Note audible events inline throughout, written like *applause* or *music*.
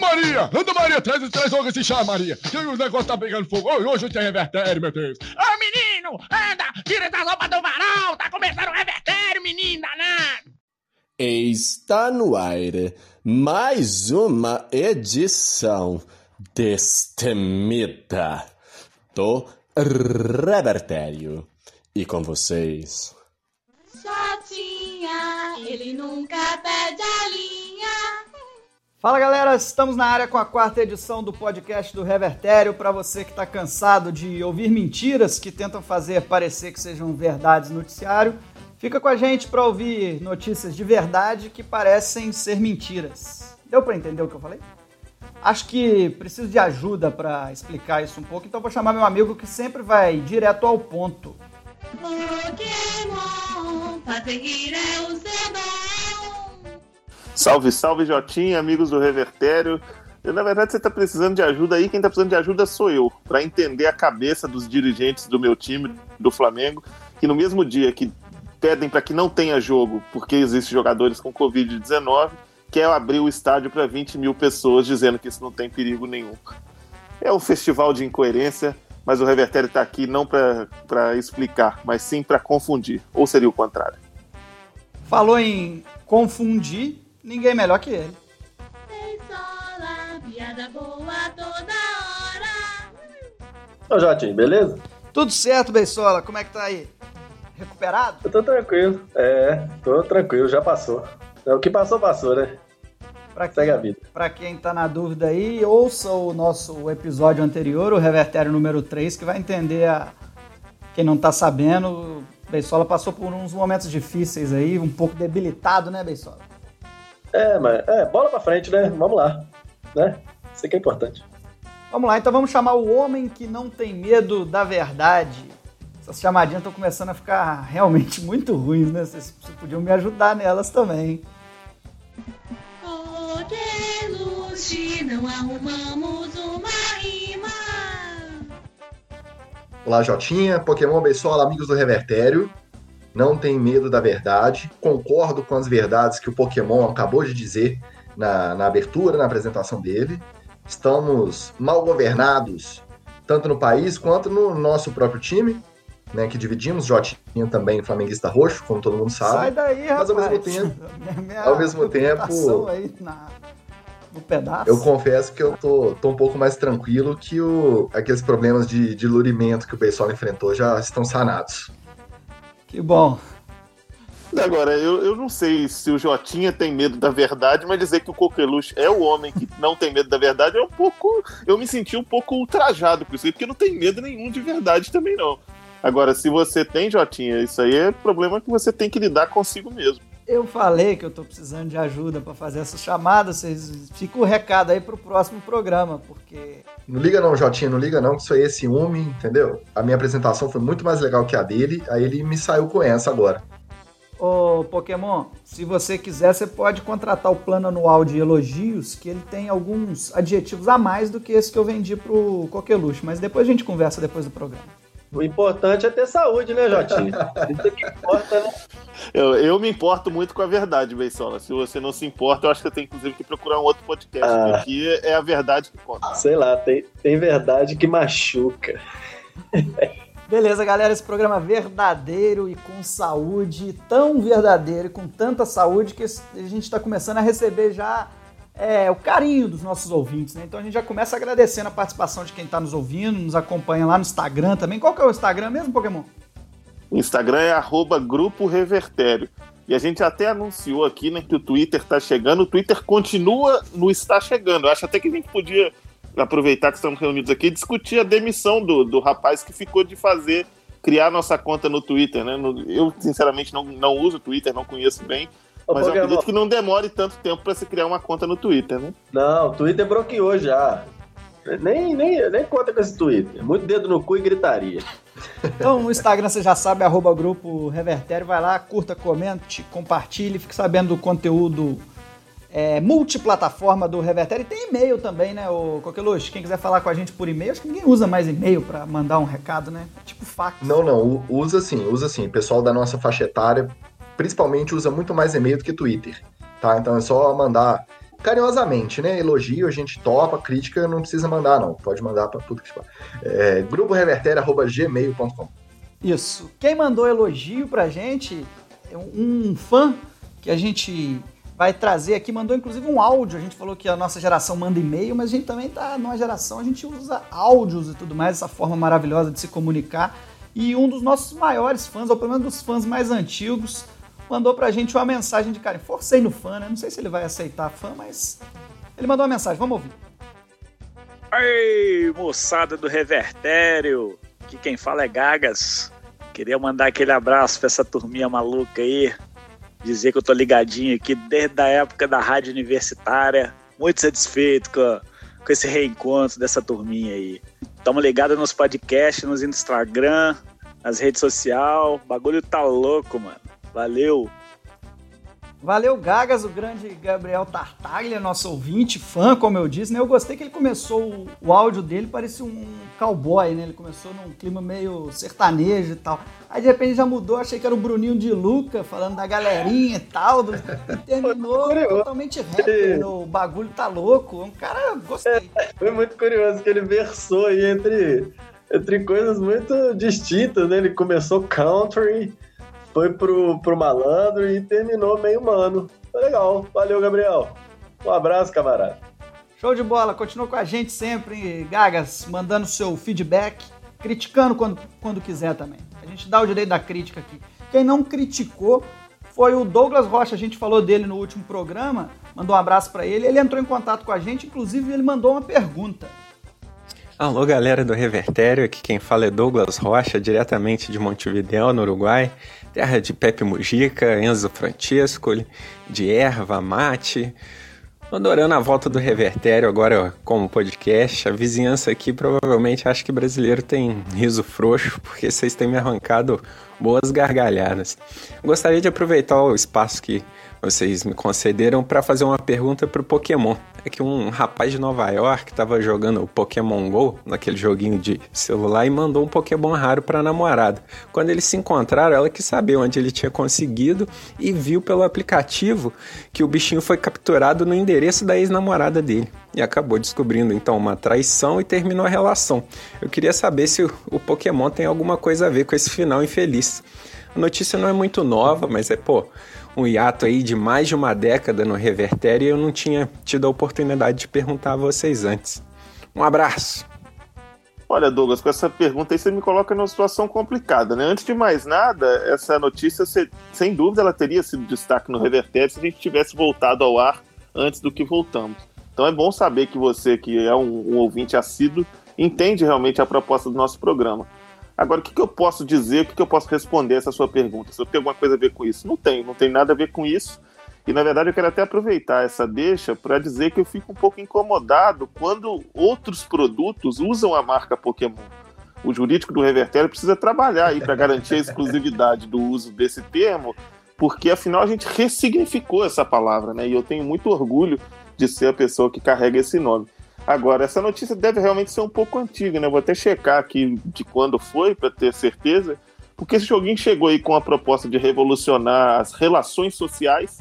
Maria! Anda, Maria, traz, traz logo esse chá, Maria. Que o negócio tá pegando fogo. Hoje tem revertério, meu Deus. Ô, menino, anda, tira essa roupa do varal. Tá começando o revertério, menino danado. Está no ar mais uma edição destemida do Revertério. E com vocês... Jotinha, ele nunca perde a linha. Fala galera, estamos na área com a quarta edição do podcast do Revertério. Para você que está cansado de ouvir mentiras que tentam fazer parecer que sejam verdades no noticiário, fica com a gente para ouvir notícias de verdade que parecem ser mentiras. Deu para entender o que eu falei? Acho que preciso de ajuda para explicar isso um pouco, então vou chamar meu amigo que sempre vai direto ao ponto. Pokémon, é o seu dom. Salve, salve, Jotinha, amigos do Revertério. Na verdade, você está precisando de ajuda aí. Quem está precisando de ajuda sou eu, para entender a cabeça dos dirigentes do meu time, do Flamengo, que no mesmo dia que pedem para que não tenha jogo, porque existem jogadores com Covid-19, quer abrir o estádio para 20 mil pessoas, dizendo que isso não tem perigo nenhum. É um festival de incoerência, mas o Revertério está aqui não para explicar, mas sim para confundir. Ou seria o contrário? Falou em confundir, ninguém melhor que ele. Beisola, piada boa toda hora. Ô Jotinho, beleza? Tudo certo, Beisola? Como é que tá aí? Recuperado? Eu tô tranquilo. É, tô tranquilo, já passou. É, O que passou, passou, né? Pra Segue a vida. Pra quem tá na dúvida aí, ouça o nosso episódio anterior, o Revertério número 3, que vai entender a... Quem não tá sabendo, o Beisola passou por uns momentos difíceis aí, um pouco debilitado, né, Beisola? É, mas é, bola pra frente, né? Vamos lá. Né? Isso aqui é importante. Vamos lá, então vamos chamar o homem que não tem medo da verdade. Essas chamadinhas estão começando a ficar realmente *laughs* muito ruins, né? Vocês vocês podiam me ajudar nelas também. Podeluche, não arrumamos uma rima. Olá, Jotinha, Pokémon Beisola, amigos do Revertério. Não tem medo da verdade. Concordo com as verdades que o Pokémon acabou de dizer na, na abertura, na apresentação dele. Estamos mal governados, tanto no país quanto no nosso próprio time, né? Que dividimos. Jotinha também flamenguista roxo, como todo mundo sabe. Sai daí, Mas rapaz. ao mesmo tempo- *laughs* Minha- ao mesmo tempo- Aí na, no pedaço. Eu confesso que eu tô, tô um pouco mais tranquilo que o, aqueles problemas de dilurimento que o Beisola enfrentou já estão sanados. Que bom. Agora, eu, eu não sei se o Jotinha tem medo da verdade, mas dizer que o Coqueluche é o homem que não tem medo da verdade é um pouco. Eu me senti um pouco ultrajado por isso, porque não tem medo nenhum de verdade também, não. Agora, se você tem, Jotinha, isso aí é problema que você tem que lidar consigo mesmo. Eu falei que eu tô precisando de ajuda pra fazer essas chamadas. Vocês fica o recado aí pro próximo programa, porque Não liga não, Jotinha, não liga não, que isso aí é ciúme, entendeu? A minha apresentação foi muito mais legal que a dele, aí ele me saiu com essa agora. Ô, Pokémon, se você quiser, você pode contratar o plano anual de elogios, que ele tem alguns adjetivos a mais do que esse que eu vendi pro Coqueluche, mas depois a gente conversa depois do programa. O importante é ter saúde, né, Jotinho? Isso é que importa, né? *laughs* Eu, eu me importo muito com a verdade, Beisola. Se você não se importa, eu acho que eu tenho, inclusive, que procurar um outro podcast, Ah. porque aqui é a verdade que conta. Sei lá, tem, tem verdade que machuca. Beleza, galera, esse programa é verdadeiro e com saúde, tão verdadeiro e com tanta saúde que a gente está começando a receber já é, o carinho dos nossos ouvintes, né? Então a gente já começa agradecendo a participação de quem está nos ouvindo, nos acompanha lá no Instagram também. Qual que é o Instagram mesmo, Pokémon? O Instagram é arroba Grupo Revertério. E a gente até anunciou aqui né, que o Twitter está chegando. O Twitter continua no está chegando. Eu acho até que a gente podia aproveitar que estamos reunidos aqui e discutir a demissão do, do rapaz que ficou de fazer, criar nossa conta no Twitter. Né? No- Eu, sinceramente, não, não uso o Twitter, não conheço bem. Ô, Mas eu acredito que não demore tanto tempo para se criar uma conta no Twitter, né? Não, o Twitter bloqueou já. Nem, nem, nem conta com esse Twitter. Muito dedo no cu e gritaria. Então no Instagram você já sabe, arroba grupo Revertério, vai lá, curta, comente, compartilhe, fique sabendo do conteúdo é, multiplataforma do Revertério. E tem e-mail também, né, o Coqueluche? Quem quiser falar com a gente por e-mail, acho que ninguém usa mais e-mail pra mandar um recado, né? É tipo fax. Não, não, usa sim, usa sim. O pessoal da nossa faixa etária, principalmente, usa muito mais e-mail do que Twitter, tá? Então é só mandar carinhosamente, né? Elogio, a gente topa, crítica não precisa mandar, não. Pode mandar pra puta que é, gruporevertério.gmail.com Isso. Quem mandou elogio pra gente um fã que a gente vai trazer aqui, mandou inclusive um áudio. A gente falou que a nossa geração manda e-mail, mas a gente também tá numa geração, a gente usa áudios e tudo mais, essa forma maravilhosa de se comunicar. E um dos nossos maiores fãs, ou pelo menos dos fãs mais antigos, mandou pra gente uma mensagem de carinho. Forcei no fã, né? Não sei se ele vai aceitar fã, mas ele mandou uma mensagem. Vamos ouvir. Ei, moçada do Revertério! Aqui quem fala é Gagas. Queria mandar aquele abraço pra essa turminha maluca aí. Dizer que eu tô ligadinho aqui desde a época da rádio universitária. Muito satisfeito com, com esse reencontro dessa turminha aí. Tamo ligado nos podcasts, nos Instagram, nas redes sociais. O bagulho tá louco, mano. Valeu! Valeu, Gagas, o grande Gabriel Tartaglia, nosso ouvinte, fã, como eu disse, né? Eu gostei que ele começou, o, o áudio dele parecia um cowboy, né? Ele começou num clima meio sertanejo e tal. Aí de repente já mudou, achei que era o Bruninho de Luca, falando da galerinha e tal. Do, e terminou totalmente rap, o bagulho tá louco. Um cara, gostei. É, foi muito curioso que ele versou aí entre, entre coisas muito distintas, né? Ele começou country foi pro, pro malandro e terminou meio humano. Foi legal. Valeu, Gabriel. Um abraço, camarada. Show de bola. Continua com a gente sempre, Gagas, mandando seu feedback, criticando quando, quando quiser também. A gente dá o direito da crítica aqui. Quem não criticou foi o Douglas Rocha, a gente falou dele no último programa, mandou um abraço para ele. Ele entrou em contato com a gente, inclusive ele mandou uma pergunta. Alô, galera do Revertério, aqui quem fala é Douglas Rocha, diretamente de Montevideo, no Uruguai terra de Pepe Mujica, Enzo Francesco, de erva, mate. Adorando a volta do Revertério agora como podcast. A vizinhança aqui provavelmente acha que brasileiro tem riso frouxo, porque vocês têm me arrancado boas gargalhadas. Gostaria de aproveitar o espaço que vocês me concederam para fazer uma pergunta para o Pokémon. É que um rapaz de Nova York estava jogando o Pokémon Go, naquele joguinho de celular, e mandou um Pokémon raro para a namorada. Quando eles se encontraram, ela quis saber onde ele tinha conseguido e viu pelo aplicativo que o bichinho foi capturado no endereço da ex-namorada dele. E acabou descobrindo então uma traição e terminou a relação. Eu queria saber se o Pokémon tem alguma coisa a ver com esse final infeliz. A notícia não é muito nova, mas é, pô, um hiato aí de mais de uma década no Revertério e eu não tinha tido a oportunidade de perguntar a vocês antes. Um abraço! Olha, Douglas, com essa pergunta aí você me coloca numa situação complicada, né? Antes de mais nada, essa notícia, sem dúvida, ela teria sido destaque no Revertério se a gente tivesse voltado ao ar antes do que voltamos. Então é bom saber que você, que é um, um ouvinte assíduo, entende realmente a proposta do nosso programa. Agora, o que, que eu posso dizer, o que, que eu posso responder essa sua pergunta? Se eu tenho alguma coisa a ver com isso? Não tem, não tem nada a ver com isso. E na verdade eu quero até aproveitar essa deixa para dizer que eu fico um pouco incomodado quando outros produtos usam a marca Pokémon. O jurídico do Revertério precisa trabalhar aí para garantir a exclusividade do uso desse termo, porque afinal a gente ressignificou essa palavra, né? E eu tenho muito orgulho de ser a pessoa que carrega esse nome. Agora, essa notícia deve realmente ser um pouco antiga, né? Vou até checar aqui de quando foi para ter certeza, porque esse joguinho chegou aí com a proposta de revolucionar as relações sociais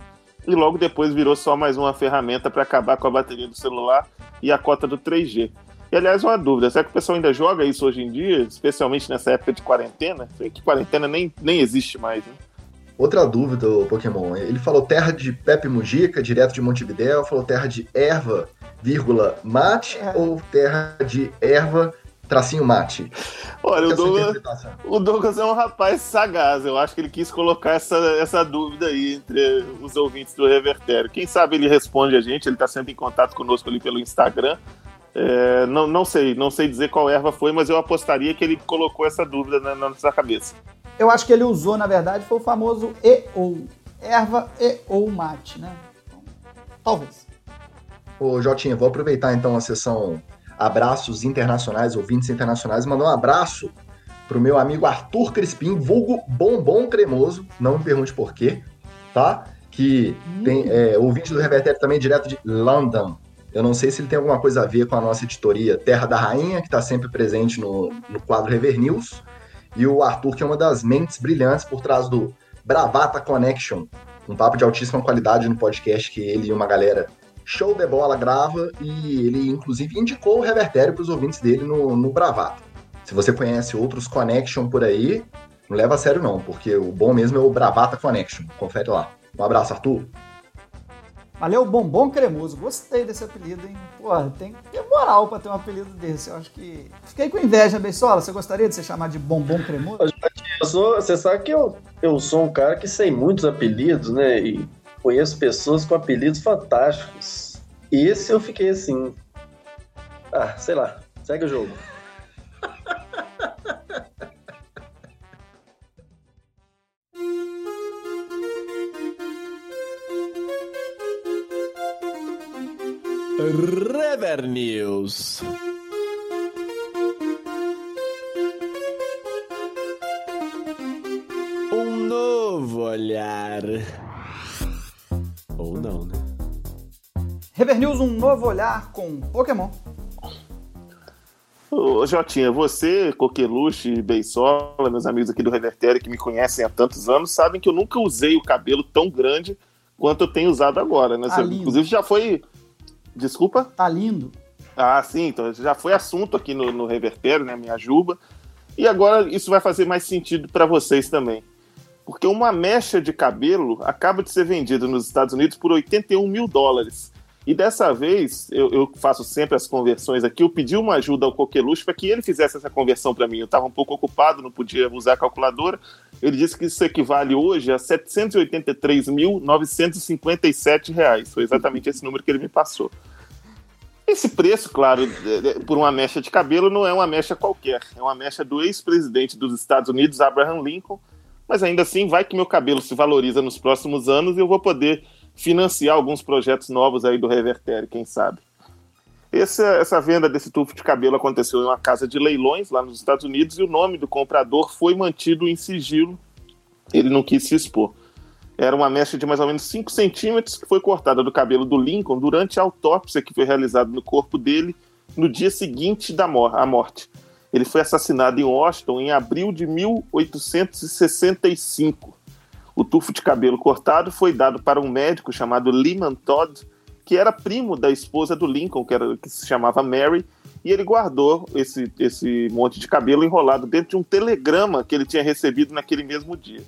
e logo depois virou só mais uma ferramenta para acabar com a bateria do celular e a cota do 3G. E aliás, uma dúvida: será que o pessoal ainda joga isso hoje em dia, especialmente nessa época de quarentena? Sei que quarentena nem, nem existe mais, né? Outra dúvida, o Pokémon. Ele falou terra de Pepe Mujica, direto de Montevideo, falou terra de erva vírgula, mate é. ou terra de erva, tracinho mate? Olha, o Douglas, o Douglas, é um rapaz sagaz. Eu acho que ele quis colocar essa, essa dúvida aí entre os ouvintes do Revertério. Quem sabe ele responde a gente, ele está sempre em contato conosco ali pelo Instagram. É, não, não sei, não sei dizer qual erva foi, mas eu apostaria que ele colocou essa dúvida na, na nossa cabeça. Eu acho que ele usou, na verdade, foi o famoso e ou. Erva e ou mate, né? Então, talvez. Ô, Jotinha, vou aproveitar então a sessão abraços internacionais, ouvintes internacionais, mandar um abraço pro meu amigo Arthur Crispim, vulgo Bombom Cremoso, não me pergunte por quê, tá? Que tem é, ouvinte do Revertério também direto de London. Eu não sei se ele tem alguma coisa a ver com a nossa editoria Terra da Rainha, que está sempre presente no, no quadro Rever News, e o Arthur, que é uma das mentes brilhantes por trás do Bravata Connection, um papo de altíssima qualidade no podcast que ele e uma galera show de bola, grava e ele inclusive indicou o revertério para os ouvintes dele no, no Bravata. Se você conhece outros Connection por aí, não leva a sério não, porque o bom mesmo é o Bravata Connection. Confere lá. Um abraço, Arthur. Valeu, Bombom Cremoso. Gostei desse apelido, hein? Porra, tem que ter moral pra ter um apelido desse. Eu acho que. Fiquei com inveja, Beisola. Você gostaria de ser chamado de Bombom Cremoso? Eu sou, você sabe que eu, eu sou um cara que sei muitos apelidos, né? E conheço pessoas com apelidos fantásticos. E esse eu fiquei assim. Ah, sei lá. Segue o jogo. Rever News. Um novo olhar. Ou não, né? Rever News, um novo olhar com Pokémon. Ô, Jotinha, você, Coqueluche, Beisola, meus amigos aqui do Revertério que me conhecem há tantos anos, sabem que eu nunca usei o cabelo tão grande quanto eu tenho usado agora, né? Lindo. inclusive já foi. Desculpa? Tá lindo. Ah, sim, então já foi assunto aqui no, no Revertério, né? Minha juba. E agora isso vai fazer mais sentido para vocês também. Porque uma mecha de cabelo acaba de ser vendida nos Estados Unidos por 81 mil dólares. E dessa vez, eu, eu faço sempre as conversões aqui, eu pedi uma ajuda ao Coqueluche para que ele fizesse essa conversão para mim. Eu estava um pouco ocupado, não podia usar a calculadora. Ele disse que isso equivale hoje a 783.957 reais. Foi exatamente esse número que ele me passou. Esse preço, claro, é, é, por uma mecha de cabelo não é uma mecha qualquer. É uma mecha do ex-presidente dos Estados Unidos, Abraham Lincoln. Mas ainda assim, vai que meu cabelo se valoriza nos próximos anos e eu vou poder financiar alguns projetos novos aí do Revertério, quem sabe. Essa, essa venda desse tufo de cabelo aconteceu em uma casa de leilões lá nos Estados Unidos e o nome do comprador foi mantido em sigilo. Ele não quis se expor. Era uma mecha de mais ou menos 5 centímetros que foi cortada do cabelo do Lincoln durante a autópsia que foi realizada no corpo dele no dia seguinte da mor à morte. Ele foi assassinado em Washington em abril de 1865. O tufo de cabelo cortado foi dado para um médico chamado Lyman Todd, que era primo da esposa do Lincoln, que, era, que se chamava Mary, e ele guardou esse, esse monte de cabelo enrolado dentro de um telegrama que ele tinha recebido naquele mesmo dia.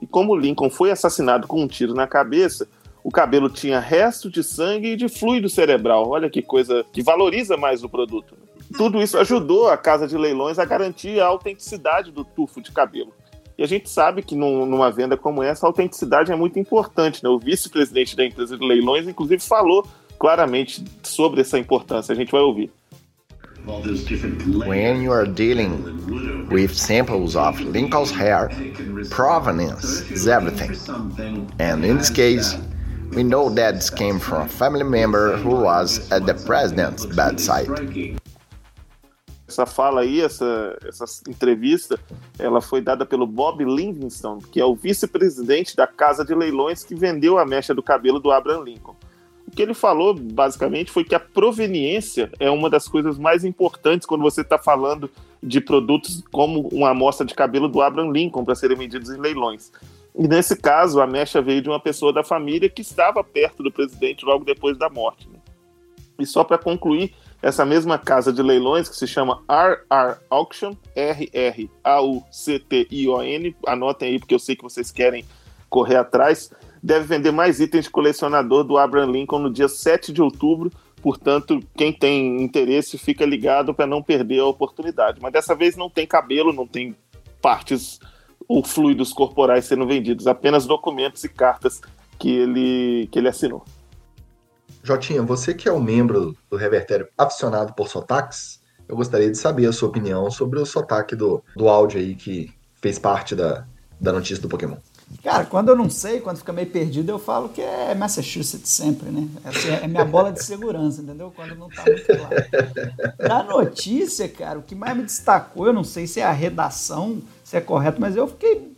E como Lincoln foi assassinado com um tiro na cabeça, o cabelo tinha resto de sangue e de fluido cerebral. Olha que coisa que valoriza mais o produto. Tudo isso ajudou a casa de leilões a garantir a autenticidade do tufo de cabelo. E a gente sabe que num, numa venda como essa, a autenticidade é muito importante. Né? O vice-presidente da empresa de leilões, inclusive, falou claramente sobre essa importância. A gente vai ouvir. When you are dealing with samples of Lincoln's hair, provenance is everything. And in this case, we know that this came from a family member who was at the president's bedside. Essa fala aí, essa, essa entrevista, ela foi dada pelo Bob Livingston, que é o vice-presidente da casa de leilões que vendeu a mecha do cabelo do Abraham Lincoln. O que ele falou, basicamente, foi que a proveniência é uma das coisas mais importantes quando você está falando de produtos como uma amostra de cabelo do Abraham Lincoln para serem vendidos em leilões. E nesse caso, a mecha veio de uma pessoa da família que estava perto do presidente logo depois da morte. Né? E só para concluir, essa mesma casa de leilões, que se chama RR Auction, R-R-A-U-C-T-I-O-N, anotem aí porque eu sei que vocês querem correr atrás, deve vender mais itens de colecionador do Abraham Lincoln no dia 7 de outubro. Portanto, quem tem interesse fica ligado para não perder a oportunidade. Mas dessa vez não tem cabelo, não tem partes ou fluidos corporais sendo vendidos, apenas documentos e cartas que ele, que ele assinou. Jotinha, você que é um membro do Revertério aficionado por sotaques, eu gostaria de saber a sua opinião sobre o sotaque do, do áudio aí que fez parte da, da notícia do Pokémon. Cara, quando eu não sei, quando fica meio perdido, eu falo que é Massachusetts sempre, né? É minha bola de segurança, entendeu? Quando não tá muito claro. Na notícia, cara, o que mais me destacou, eu não sei se é a redação, se é correto, mas eu fiquei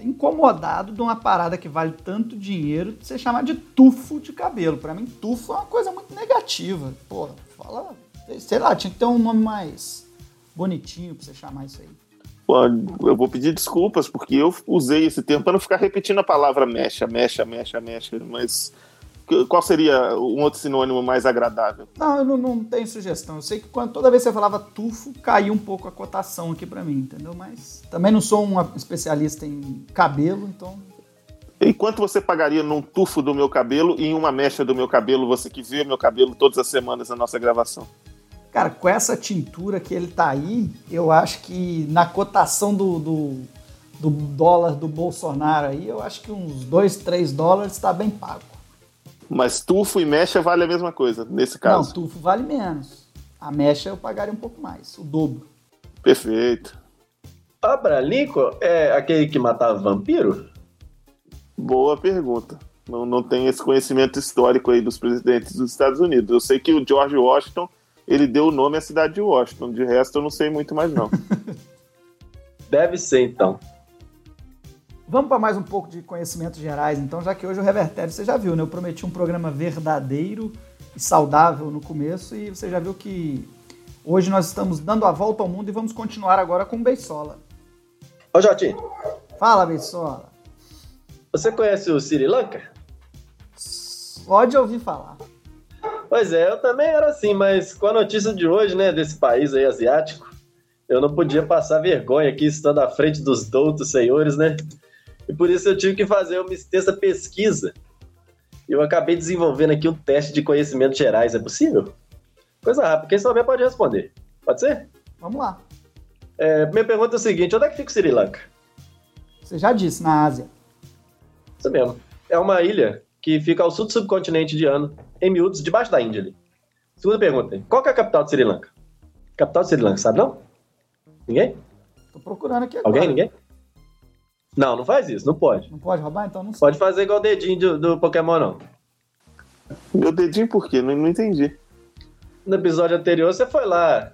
incomodado de uma parada que vale tanto dinheiro você chamar de tufo de cabelo. Para mim, tufo é uma coisa muito negativa. Pô, fala, sei lá, tinha que ter um nome mais bonitinho pra você chamar isso aí. Eu vou pedir desculpas, porque eu usei esse termo para não ficar repetindo a palavra mecha, mecha, mecha, mecha, mas Qual seria um outro sinônimo mais agradável? Não, eu não, não tenho sugestão. Eu sei que quando, toda vez que você falava tufo, caiu um pouco a cotação aqui pra mim, entendeu? Mas também não sou um especialista em cabelo, então. E quanto você pagaria num tufo do meu cabelo e em uma mecha do meu cabelo, você que vê meu cabelo todas as semanas na nossa gravação? Cara, com essa tintura que ele tá aí, eu acho que na cotação do, do, do dólar do Bolsonaro aí, eu acho que uns 2, 3 dólares tá bem pago. Mas tufo e mecha vale a mesma coisa, nesse Não, caso. tufo vale menos. A mecha eu pagaria um pouco mais, o dobro. Perfeito. Abra Lincoln é aquele que matava vampiro? Boa pergunta. Não, não tenho esse conhecimento histórico aí dos presidentes dos Estados Unidos. Eu sei que o George Washington, ele deu o nome à cidade de Washington. De resto, eu não sei muito mais não. *laughs* Deve ser, então. Vamos para mais um pouco de conhecimentos gerais, então, já que hoje o Revertério você já viu, né? Eu prometi um programa verdadeiro e saudável no começo e você já viu que hoje nós estamos dando a volta ao mundo e vamos continuar agora com o Beisola. Ô, Jotinho, Fala, Beisola. você conhece o Sri Lanka? Pode ouvir falar. Pois é, eu também era assim, mas com a notícia de hoje, né, desse país aí asiático, eu não podia passar vergonha aqui estando à frente dos doutos senhores, né? E por isso eu tive que fazer uma extensa pesquisa. Eu acabei desenvolvendo aqui um teste de conhecimentos gerais, é possível? Coisa rápida, quem souber pode responder. Pode ser? Vamos lá. É, minha pergunta é o seguinte: onde é que fica o Sri Lanka? Você já disse, na Ásia. Isso mesmo. É uma ilha que fica ao sul do subcontinente indiano, em miúdos, debaixo da Índia ali. Segunda pergunta: qual que é a capital de Sri Lanka? Capital de Sri Lanka, sabe não? Ninguém? Tô procurando aqui agora. Alguém? Ninguém? Não, não faz isso, não pode. Não pode roubar? Então não sei. Pode fazer igual o dedinho do, do Pokémon, não. Meu dedinho por quê? Não, não entendi. No episódio anterior você foi lá,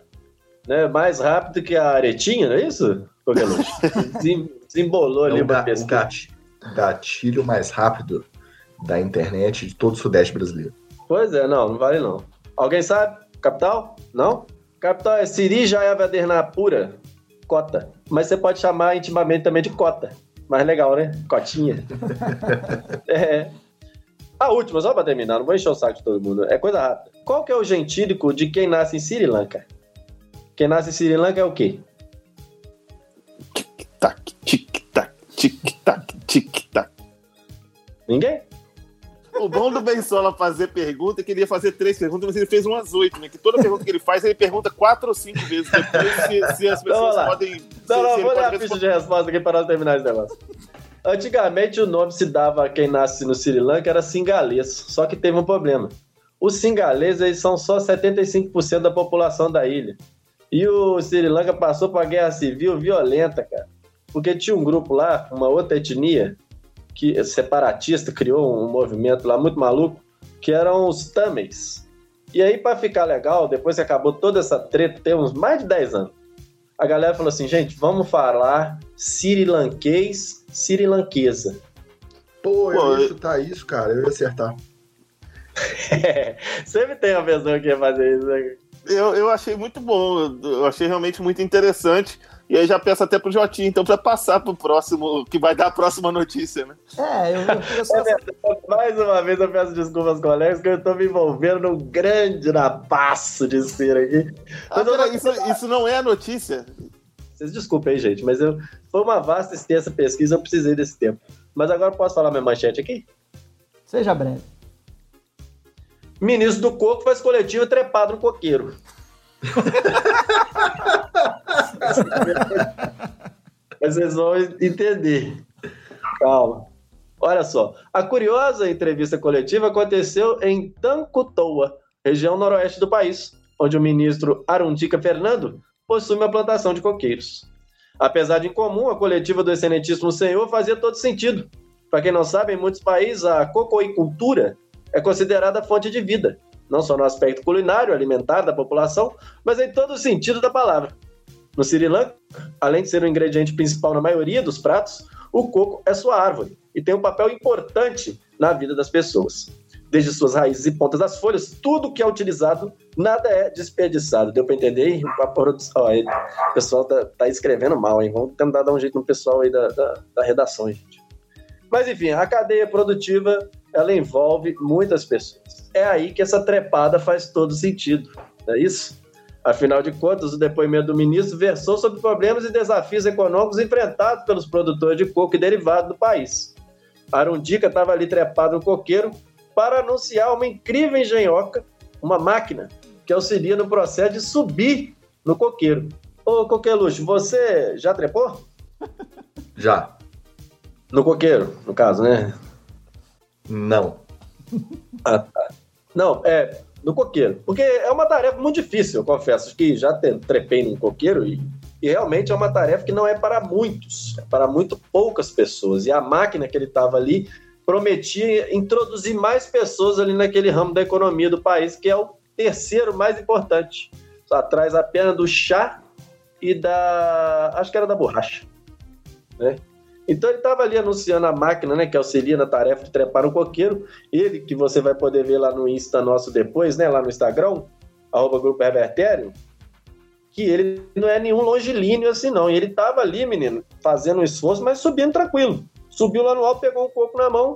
né? Mais rápido que a aretinha, não é isso? Pokémon? *laughs* Desem- Desembolou É ali o, gatilho mais rápido da internet de todo o Sudeste brasileiro. Pois é, não, não vale não. Alguém sabe? Capital? Não? Capital é Siri Jayavadernapura, Cota. Mas você pode chamar intimamente também de Cota. Mais legal, né? Cotinha. *laughs* é. A última, só pra terminar, não vou encher o saco de todo mundo. É coisa rápida. Qual que é o gentílico de quem nasce em Sri Lanka? Quem nasce em Sri Lanka é o quê? Tac, tic-tac, tic-tac, tic-tac. Ninguém? O bom do Bensola fazer pergunta é que ele ia fazer três perguntas, mas ele fez umas oito, né? Que toda pergunta que ele faz, ele pergunta quatro ou cinco vezes depois se, se as *laughs* pessoas podem. se- Não, vou pode a ficha de resposta aqui para nós terminar esse negócio. Antigamente o nome se dava a quem nasce no Sri Lanka era singalês, só que teve um problema. Os singaleses eles são só 75% da população da ilha. E o Sri Lanka passou por uma guerra civil violenta, cara. Porque tinha um grupo lá, uma outra etnia, que separatista, criou um movimento lá muito maluco, que eram os Tamils. E aí, para ficar legal, depois que acabou toda essa treta, tem uns mais de 10 anos, a galera falou assim, gente, vamos falar Sri Lanquês, Sri Lanquesa. Pô, eu Pô, ia chutar isso, cara. Eu ia acertar. *laughs* Sempre tem uma pessoa que ia fazer isso. Né? Eu, eu achei muito bom, eu achei realmente muito interessante. E aí já peço até pro Jotinho, então, pra passar pro próximo, que vai dar a próxima notícia, né? É, eu, eu só. *laughs* É. Mais uma vez eu peço desculpas aos colegas que eu tô me envolvendo num grande napaço de cera aqui. Ah, não- isso, isso não é a notícia? Vocês desculpem aí, gente, mas eu, foi uma vasta, extensa pesquisa, eu precisei desse tempo. Mas agora eu posso falar minha manchete aqui? Seja breve. Ministro do Coco faz coletivo trepado no coqueiro. Mas vocês vão entender. Calma. Olha só. A curiosa entrevista coletiva aconteceu em Tancutoa, região noroeste do país, onde o ministro Arundika Fernando possui uma plantação de coqueiros. Apesar de incomum, a coletiva do excelentíssimo senhor fazia todo sentido. Para quem não sabe, em muitos países a cocoicultura é considerada fonte de vida, não só no aspecto culinário, alimentar da população, mas em todo o sentido da palavra. No Sri Lanka, além de ser o ingrediente principal na maioria dos pratos, o coco é sua árvore e tem um papel importante na vida das pessoas. Desde suas raízes e pontas das folhas, tudo que é utilizado, nada é desperdiçado. Deu para entender? O pessoal tá, tá escrevendo mal, hein? Vamos tentar dar um jeito no pessoal aí da, da, da redação, gente. Mas enfim, a cadeia produtiva ela envolve muitas pessoas. É aí que essa trepada faz todo sentido, não é isso? Afinal de contas, o depoimento do ministro versou sobre problemas e desafios econômicos enfrentados pelos produtores de coco e derivado do país. Arundica estava ali trepado no coqueiro para anunciar uma incrível engenhoca, uma máquina que auxilia no processo de subir no coqueiro. Ô, Coqueluche, você já trepou? Já. No coqueiro, no caso, né? Não. Ah, tá. Não, é, no coqueiro. Porque é uma tarefa muito difícil, eu confesso, que já trepei num coqueiro e, e realmente é uma tarefa que não é para muitos, é para muito poucas pessoas. E a máquina que ele estava ali prometia introduzir mais pessoas ali naquele ramo da economia do país, que é o terceiro mais importante. Só atrás apenas do chá e da. Acho que era da borracha. Né? Então ele estava ali anunciando a máquina, né, que auxilia na tarefa de trepar um coqueiro. Ele, que você vai poder ver lá no Insta nosso depois, né, lá no Instagram, arroba Grupo Revertério, que ele não é nenhum longilíneo assim não. E ele estava ali, menino, fazendo um esforço, mas subindo tranquilo. Subiu lá no alto, pegou um coco na mão,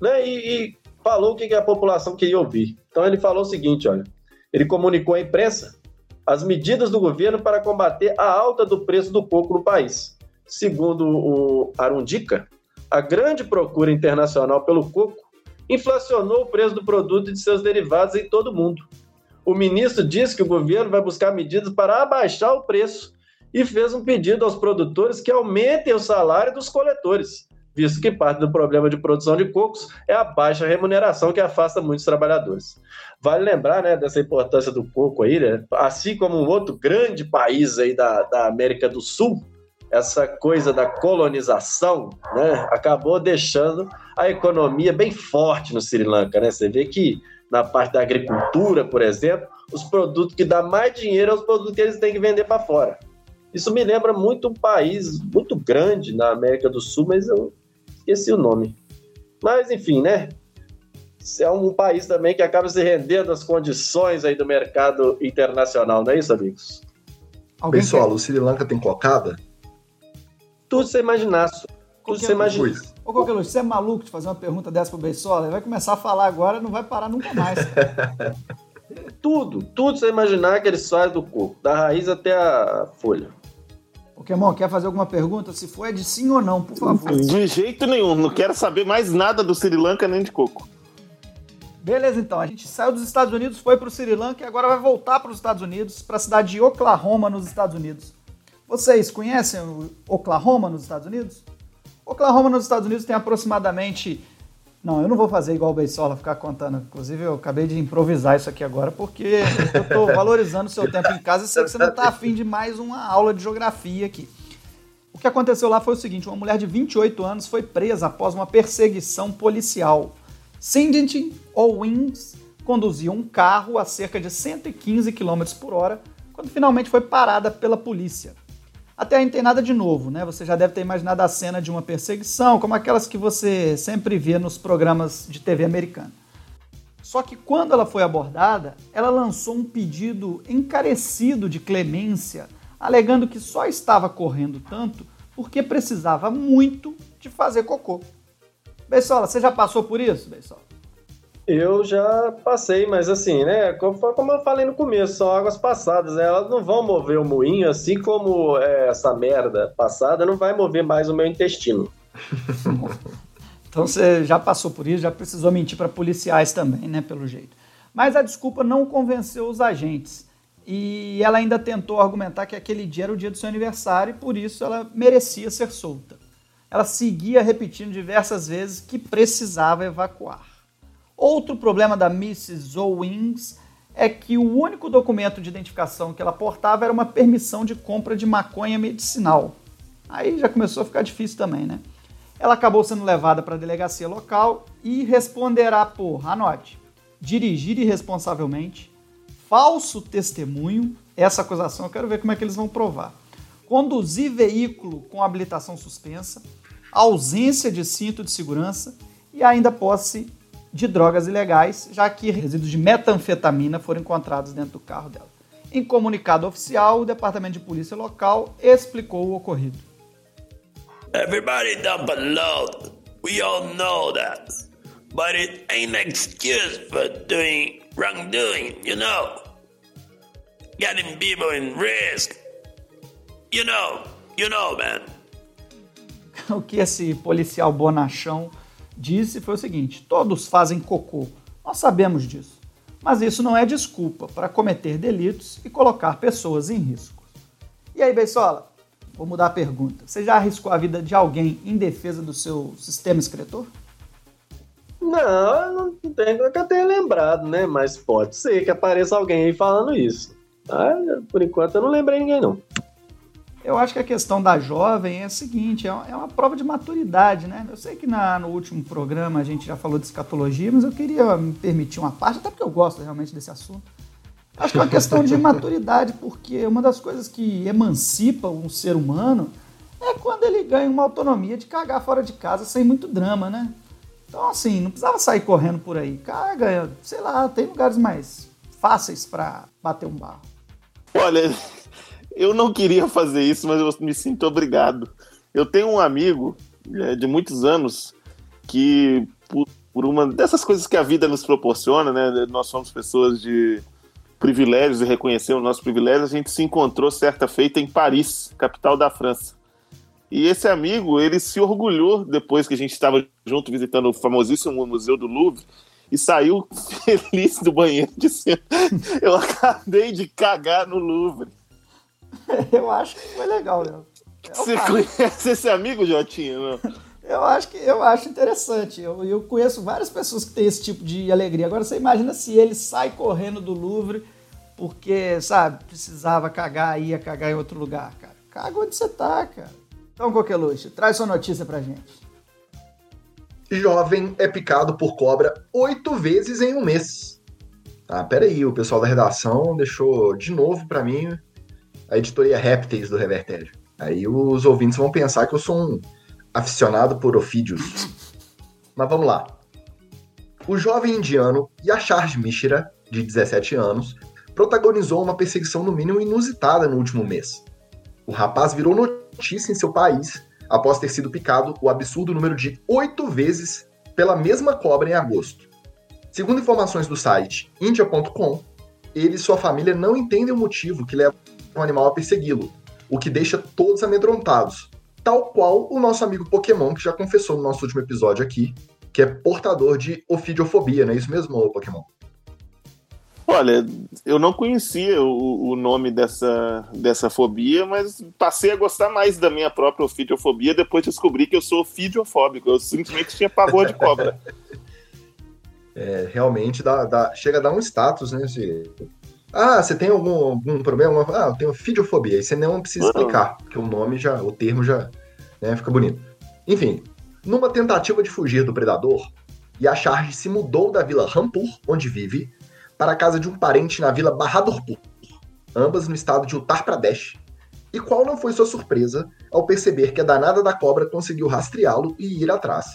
né, e, e falou o que a população queria ouvir. Então ele falou o seguinte, olha, ele comunicou à imprensa as medidas do governo para combater a alta do preço do coco no país segundo o Arundica, a grande procura internacional pelo coco inflacionou o preço do produto e de seus derivados em todo o mundo. O ministro disse que o governo vai buscar medidas para abaixar o preço e fez um pedido aos produtores que aumentem o salário dos coletores, visto que parte do problema de produção de cocos é a baixa remuneração que afasta muitos trabalhadores. Vale lembrar né, dessa importância do coco aí, né? assim como um outro grande país aí da, da América do Sul, essa coisa da colonização, né, acabou deixando a economia bem forte no Sri Lanka, né? Você vê que na parte da agricultura, por exemplo, os produtos que dão mais dinheiro são os produtos que eles têm que vender para fora. Isso me lembra muito um país muito grande na América do Sul, mas eu esqueci o nome. Mas enfim, né? É um país também que acaba se rendendo às condições aí do mercado internacional, não é isso, amigos? Alguém Pessoal, quer... o Sri Lanka tem cocada? Tudo você imaginasse. Tudo você imagina. Ô, Coqueluche, você é maluco de fazer uma pergunta dessa pro Beisola? Ele vai começar a falar agora não vai parar nunca mais. *laughs* tudo, tudo você imaginar que eles fazem do coco, da raiz até a folha. Pokémon, quer fazer alguma pergunta? Se for, é de sim ou não, por favor. De jeito nenhum, não quero saber mais nada do Sri Lanka nem de coco. Beleza, então. A gente saiu dos Estados Unidos, foi para o Sri Lanka e agora vai voltar para os Estados Unidos, para a cidade de Oklahoma, nos Estados Unidos. Vocês conhecem o Oklahoma nos Estados Unidos? Oklahoma nos Estados Unidos tem aproximadamente. Não, eu não vou fazer igual o Beisola, ficar contando. Inclusive, eu acabei de improvisar isso aqui agora, porque eu estou *laughs* valorizando o seu tempo em casa e sei que você não está afim de mais uma aula de geografia aqui. O que aconteceu lá foi o seguinte: uma mulher de 28 anos foi presa após uma perseguição policial. Cindy Owens conduzia um carro a cerca de 115 km por hora quando finalmente foi parada pela polícia. Até aí não tem nada de novo, né? Você já deve ter imaginado a cena de uma perseguição, como aquelas que você sempre vê nos programas de TV americana. Só que quando ela foi abordada, ela lançou um pedido encarecido de clemência, alegando que só estava correndo tanto porque precisava muito de fazer cocô. Bessola, você já passou por isso, Bessola? Eu já passei, mas assim, né? Como, eu falei no começo, são águas passadas, né? Elas não vão mover o moinho, assim como é, essa merda passada não vai mover mais o meu intestino. *laughs* então você já passou por isso, já precisou mentir para policiais também, né? Pelo jeito. Mas a desculpa não convenceu os agentes. E ela ainda tentou argumentar que aquele dia era o dia do seu aniversário e por isso ela merecia ser solta. Ela seguia repetindo diversas vezes que precisava evacuar. Outro problema da Mrs. Owings é que o único documento de identificação que ela portava era uma permissão de compra de maconha medicinal. Aí já começou a ficar difícil também, né? Ela acabou sendo levada para a delegacia local e responderá por, anote, dirigir irresponsavelmente, falso testemunho, essa acusação eu quero ver como é que eles vão provar, conduzir veículo com habilitação suspensa, ausência de cinto de segurança e ainda posse de drogas ilegais, já que resíduos de metanfetamina foram encontrados dentro do carro dela. Em comunicado oficial, o Departamento de Polícia local explicou o ocorrido. Everybody down below, we all know that. but it ain't an excuse for doing wrongdoing, you know. Getting people in risk. You know, you know, man. *laughs* o que esse policial bonachão disse foi o seguinte: todos fazem cocô. Nós sabemos disso. Mas isso não é desculpa para cometer delitos e colocar pessoas em risco. E aí, Beisola? Vou mudar a pergunta. Você já arriscou a vida de alguém em defesa do seu sistema excretor? Não, não tenho que eu lembrado, né? Mas pode ser que apareça alguém aí falando isso. Ah, por enquanto eu não lembrei ninguém, não. Eu acho que a questão da jovem é a seguinte, é uma é prova de maturidade, né? Eu sei que na, no último programa a gente já falou de escatologia, mas eu queria me permitir uma parte, até porque eu gosto realmente desse assunto. Acho que é uma questão de maturidade, porque uma das coisas que emancipa um ser humano é quando ele ganha uma autonomia de cagar fora de casa sem muito drama, né? Então, assim, não precisava sair correndo por aí. Caga, sei lá, tem lugares mais fáceis para bater um barro. Olha, eu não queria fazer isso, mas eu me sinto obrigado. Eu tenho um amigo é, de muitos anos que, por, por, uma dessas coisas que a vida nos proporciona, né? Nós somos pessoas de privilégios e reconhecemos nossos privilégios. A gente se encontrou certa feita em Paris, capital da França. E esse amigo, ele se orgulhou depois que a gente estava junto visitando o famosíssimo Museu do Louvre e saiu *laughs* feliz do banheiro dizendo: Eu acabei de cagar no Louvre. *laughs* eu acho que foi legal, né? Você conhece esse amigo, Jotinho? Não? Eu acho que eu acho interessante. Eu, eu conheço várias pessoas que têm esse tipo de alegria. Agora você imagina se ele sai correndo do Louvre porque, sabe, precisava cagar, ia cagar em outro lugar, cara. Caga onde você tá, cara. Então, Coqueluche, traz sua notícia pra gente. Jovem é picado por cobra oito vezes em um mês. Ah, peraí, o pessoal da redação deixou de novo para mim a editoria Répteis do Revertério. Aí os ouvintes vão pensar que eu sou um aficionado por ofídeos. Mas vamos lá. O jovem indiano Yashar Mishra, de 17 anos, protagonizou uma perseguição no mínimo inusitada no último mês. O rapaz virou notícia em seu país após ter sido picado o absurdo número de oito vezes pela mesma cobra em agosto. Segundo informações do site india.com, ele e sua família não entendem o motivo que leva um animal a persegui-lo, o que deixa todos amedrontados. Tal qual o nosso amigo Pokémon, que já confessou no nosso último episódio aqui, que é portador de ofidiofobia, não é isso mesmo, Pokémon? Olha, eu não conhecia o, o, nome dessa, dessa fobia, mas passei a gostar mais da minha própria ofidiofobia depois de descobrir que eu sou ofidiofóbico. Eu simplesmente tinha pavor de cobra. *laughs* É, realmente dá, dá, chega a dar um status, né? Se, ah, você tem algum, algum problema? Ah, eu tenho fidiofobia. E você não precisa explicar, porque o nome já, o termo já né, fica bonito. Enfim, numa tentativa de fugir do predador, Yasharj se mudou da vila Rampur, onde vive, para a casa de um parente na vila Bahadurpur, ambas no estado de Uttar Pradesh. E qual não foi sua surpresa ao perceber que a danada da cobra conseguiu rastreá-lo e ir atrás?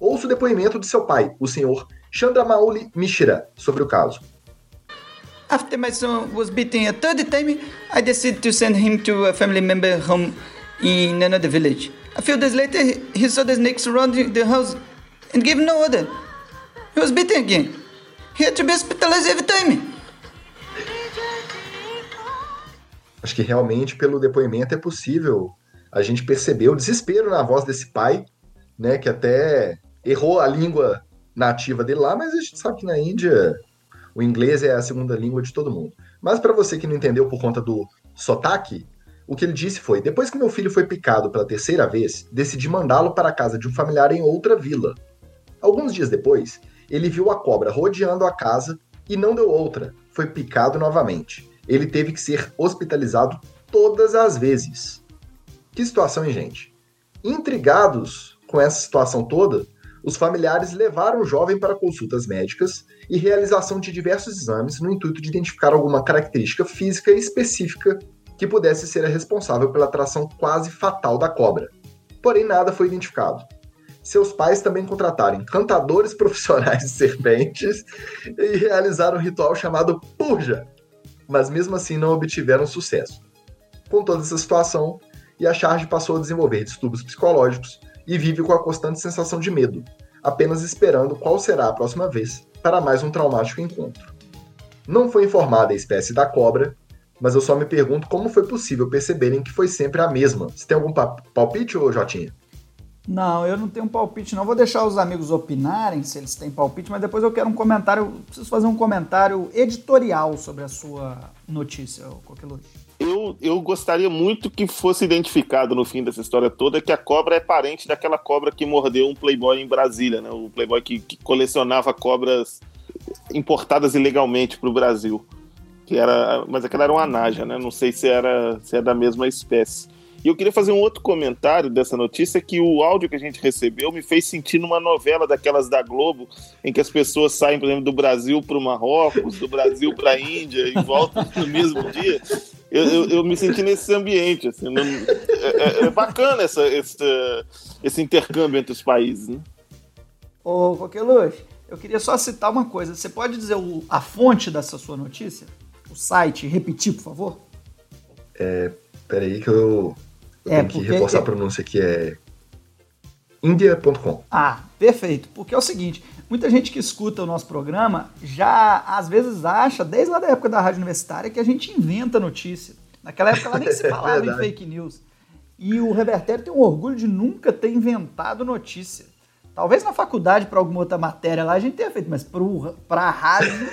Ouça o depoimento de seu pai, o senhor Chandramauli Mishra, sobre o caso. After my son was beaten a third time, I decided to send him to a family member home in another village. A few days later, he saw the snakes surrounding the house and gave no order. He was beaten again. He had to be hospitalized every time. Acho que realmente, pelo depoimento, é possível a gente perceber o desespero na voz desse pai, né, que até errou a língua nativa dele lá, mas a gente sabe que na Índia o inglês é a segunda língua de todo mundo. Mas para você que não entendeu por conta do sotaque, o que ele disse foi: depois que meu filho foi picado pela terceira vez, decidi mandá-lo para a casa de um familiar em outra vila. Alguns dias depois, ele viu a cobra rodeando a casa e não deu outra, foi picado novamente. Ele teve que ser hospitalizado todas as vezes. Que situação, hein, gente? Intrigados com essa situação toda, os familiares levaram o jovem para consultas médicas e realização de diversos exames no intuito de identificar alguma característica física específica que pudesse ser a responsável pela atração quase fatal da cobra. Porém, nada foi identificado. Seus pais também contrataram encantadores *laughs* profissionais de serpentes e realizaram um ritual chamado Purja, mas mesmo assim não obtiveram sucesso. Com toda essa situação, e a Charge passou a desenvolver distúrbios psicológicos e vive com a constante sensação de medo, apenas esperando qual será a próxima vez para mais um traumático encontro. Não foi informada a espécie da cobra, mas eu só me pergunto como foi possível perceberem que foi sempre a mesma. Você tem algum pa- palpite, ô Jotinha? Não, eu não tenho palpite, não. Vou deixar os amigos opinarem se eles têm palpite, mas depois eu quero um comentário. Preciso fazer um comentário editorial sobre a sua notícia, Coqueluche. Eu, eu gostaria muito que fosse identificado no fim dessa história toda que a cobra é parente daquela cobra que mordeu um playboy em Brasília, né? O playboy que, que colecionava cobras importadas ilegalmente para o Brasil. Que era, mas aquela era uma naja, né? Não sei se era, se é da mesma espécie. E eu queria fazer um outro comentário dessa notícia que o áudio que a gente recebeu me fez sentir numa novela daquelas da Globo, em que as pessoas saem, por exemplo, do Brasil para o Marrocos, do Brasil para a Índia e voltam no mesmo dia. Eu, eu, eu me senti nesse ambiente. Assim, não- é, é- é bacana essa, esse, esse intercâmbio entre os países. Né? Ô Coqueluche, eu queria só citar uma coisa. Você pode dizer o- a fonte dessa sua notícia? O site, repetir, por favor? É, peraí que eu, eu É, tenho que reforçar a pronúncia aqui, é india.com. Ah, perfeito. Porque é o seguinte, muita gente que escuta o nosso programa já às vezes acha, desde lá da época da rádio universitária, que a gente inventa notícia. Naquela época ela nem se *laughs* falava em Verdade. fake news. E o Revertério tem um orgulho de nunca ter inventado notícia. Talvez na faculdade, para alguma outra matéria lá, a gente tenha feito, mas para a rádio,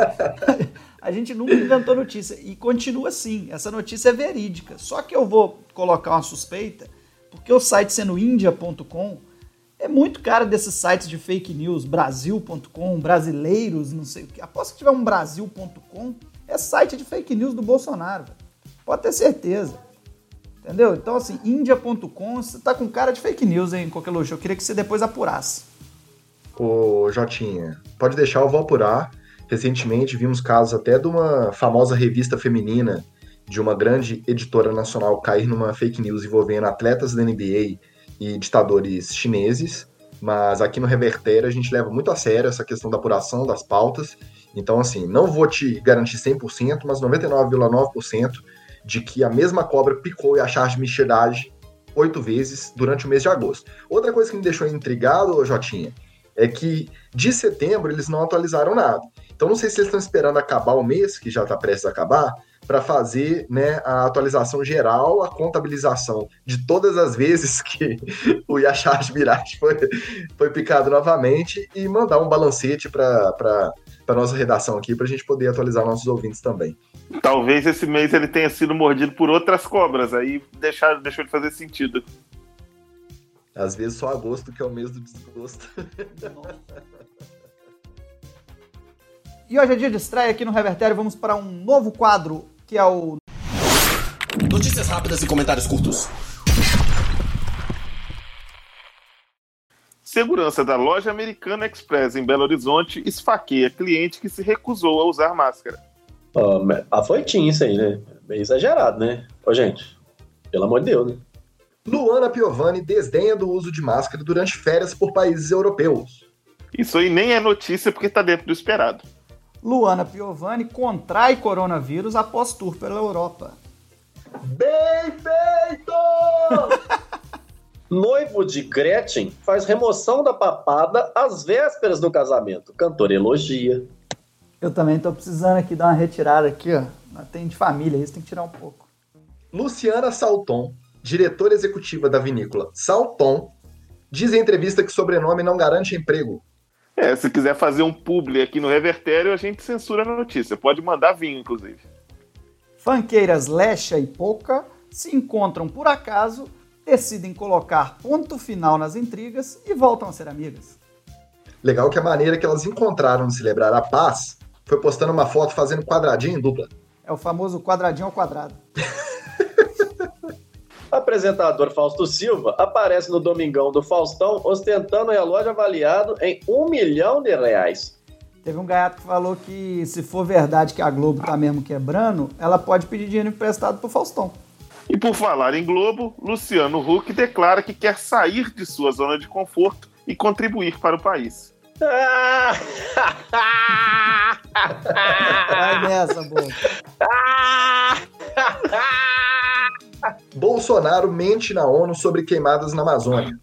*laughs* a gente nunca inventou notícia. E continua assim. Essa notícia é verídica. Só que eu vou colocar uma suspeita, porque o site sendo india.com é muito cara desses sites de fake news, brasil.com, brasileiros, não sei o que. Aposto que tiver um brasil.com, é site de fake news do Bolsonaro. velho. Pode ter certeza. Entendeu? Então, assim, india.com, você tá com cara de fake news, hein, Coqueluche? Eu queria que você depois apurasse. Ô, Jotinha, pode deixar, eu vou apurar. Recentemente vimos casos até de uma famosa revista feminina de uma grande editora nacional cair numa fake news envolvendo atletas da NBA e ditadores chineses. Mas aqui no Revertério a gente leva muito a sério essa questão da apuração das pautas. Então, assim, não vou te garantir 100%, mas 99,9% de que a mesma cobra picou e a charge Michidade oito vezes durante o mês de agosto. Outra coisa que me deixou intrigado, Jotinha, é que de setembro eles não atualizaram nada. Então não sei se eles estão esperando acabar o mês, que já está prestes a acabar, para fazer né, a atualização geral, a contabilização de todas as vezes *laughs* que o Yashar Mirage foi, foi picado novamente e mandar um balancete para a nossa redação aqui, para a gente poder atualizar nossos ouvintes também. Talvez esse mês ele tenha sido mordido por outras cobras, aí deixar, deixou de fazer sentido. Às vezes só agosto que é o mês do desgosto. *laughs* E hoje é dia de estreia aqui no Revertério. Vamos para um novo quadro, que é o Notícias rápidas e comentários curtos. Segurança da loja Americana Express em Belo Horizonte esfaqueia cliente que se recusou a usar máscara. Mas Afoitinho isso aí, né? Meio exagerado, né? Ô, gente, pelo amor de Deus, né? Luana Piovani desdenha do uso de máscara durante férias por países europeus. Isso aí nem é notícia porque tá dentro do esperado. Luana Piovani contrai coronavírus após tour pela Europa. Bem feito! *laughs* Noivo de Gretchen faz remoção da papada às vésperas do casamento. Cantor elogia. Eu também tô precisando aqui dar uma retirada aqui, ó. Tem de família, isso tem que tirar um pouco. Luciana Salton, diretora executiva da vinícola Salton, diz em entrevista que sobrenome não garante emprego. É, se quiser fazer um publi aqui no Revertério, a gente censura a notícia. Pode mandar vinho, inclusive. Fanqueiras Lecha e Pouca se encontram por acaso, decidem colocar ponto final nas intrigas e voltam a ser amigas. Legal que a maneira que elas encontraram de celebrar a paz foi postando uma foto fazendo quadradinho em dupla. É o famoso quadradinho ao quadrado. *laughs* Apresentador Fausto Silva aparece no Domingão do Faustão ostentando relógio avaliado em um milhão de reais. Teve um gaiato que falou que se for verdade que a Globo tá mesmo quebrando, ela pode pedir dinheiro emprestado pro Faustão. E por falar em Globo, Luciano Huck declara que quer sair de sua zona de conforto e contribuir para o país. Vai nessa, boa. *laughs* Bolsonaro mente na ONU sobre queimadas na Amazônia.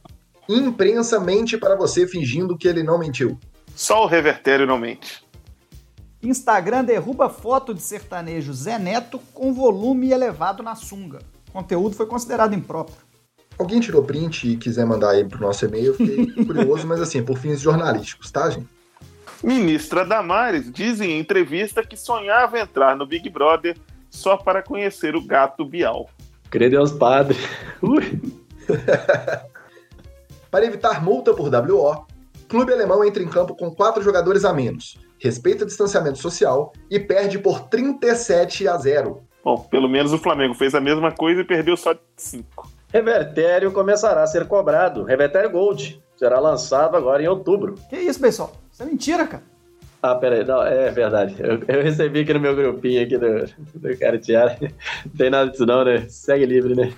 Imprensa mente para você fingindo que ele não mentiu. Só o revertério não mente. Instagram derruba foto de sertanejo Zé Neto com volume elevado na sunga. O conteúdo foi considerado impróprio. Alguém tirou print e quiser mandar aí pro nosso e-mail, eu fiquei *laughs* curioso, mas assim, por fins jornalísticos, tá, gente? Ministra Damares diz em entrevista que sonhava entrar no Big Brother só para conhecer o gato Bial. Crê Deus Padre. Ui. *laughs* Para evitar multa por WO, clube alemão entra em campo com quatro jogadores a menos, respeita o distanciamento social e perde por 37 a 0. Bom, pelo menos o Flamengo fez a mesma coisa e perdeu só de 5. Revertério começará a ser cobrado. Revertério Gold será lançado agora em outubro. Que isso, pessoal? Isso é mentira, cara. Ah, peraí, não, é verdade. Eu, eu recebi aqui no meu grupinho aqui do, do Cartiara. Não tem nada disso não, né? Segue livre, né?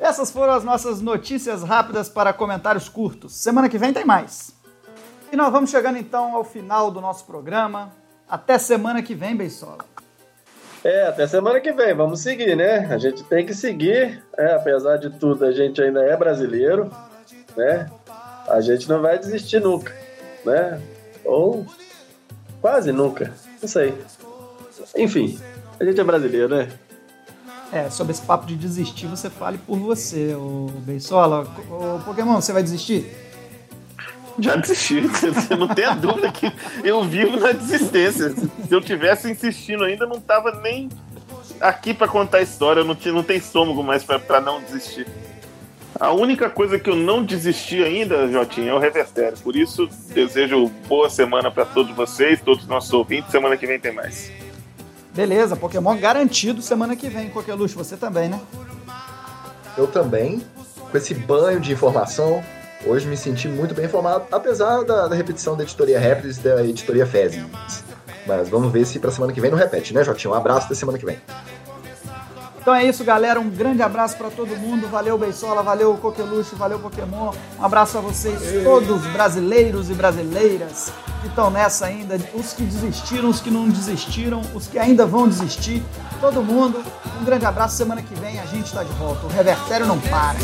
Essas foram as nossas notícias rápidas para comentários curtos. Semana que vem tem mais. E nós vamos chegando então ao final do nosso programa. Até semana que vem, Beisola. É, até semana que vem, vamos seguir, né? A gente tem que seguir, é, apesar de tudo, a gente ainda é brasileiro, né? A gente não vai desistir nunca, né? Ou quase nunca, não sei. Enfim, a gente é brasileiro, né? É, sobre esse papo de desistir, você fale por você, o Beisola. O Pokémon, você vai desistir? Já desisti, *laughs* você não tem a dúvida que eu vivo na desistência. Se eu tivesse insistindo ainda, não tava nem aqui para contar a história, não, tinha, não tem estômago mais para não desistir. A única coisa que eu não desisti ainda, Jotinha, é o revertério. Por isso, desejo boa semana para todos vocês, todos os nossos ouvintes. Semana que vem tem mais. Beleza, Pokémon garantido semana que vem, Coqueluche. Você também, né? Eu também, com esse banho de informação, hoje me senti muito bem informado, apesar da, da repetição da editoria Raptors e da editoria Fezes. Mas vamos ver se pra semana que vem não repete, né, Jotinho? Um abraço até semana que vem. Então é isso, galera. Um grande abraço para todo mundo. Valeu, Beisola. Valeu, Coqueluche. Valeu, Pokémon. Um abraço a vocês, todos brasileiros e brasileiras que estão nessa ainda. Os que desistiram, os que não desistiram, os que ainda vão desistir. Todo mundo. Um grande abraço. Semana que vem a gente está de volta. O Revertério não para.